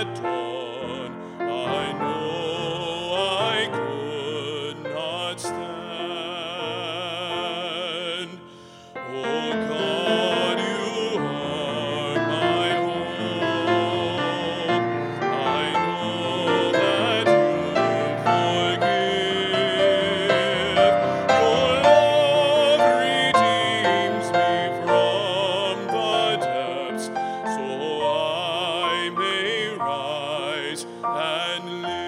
at and live.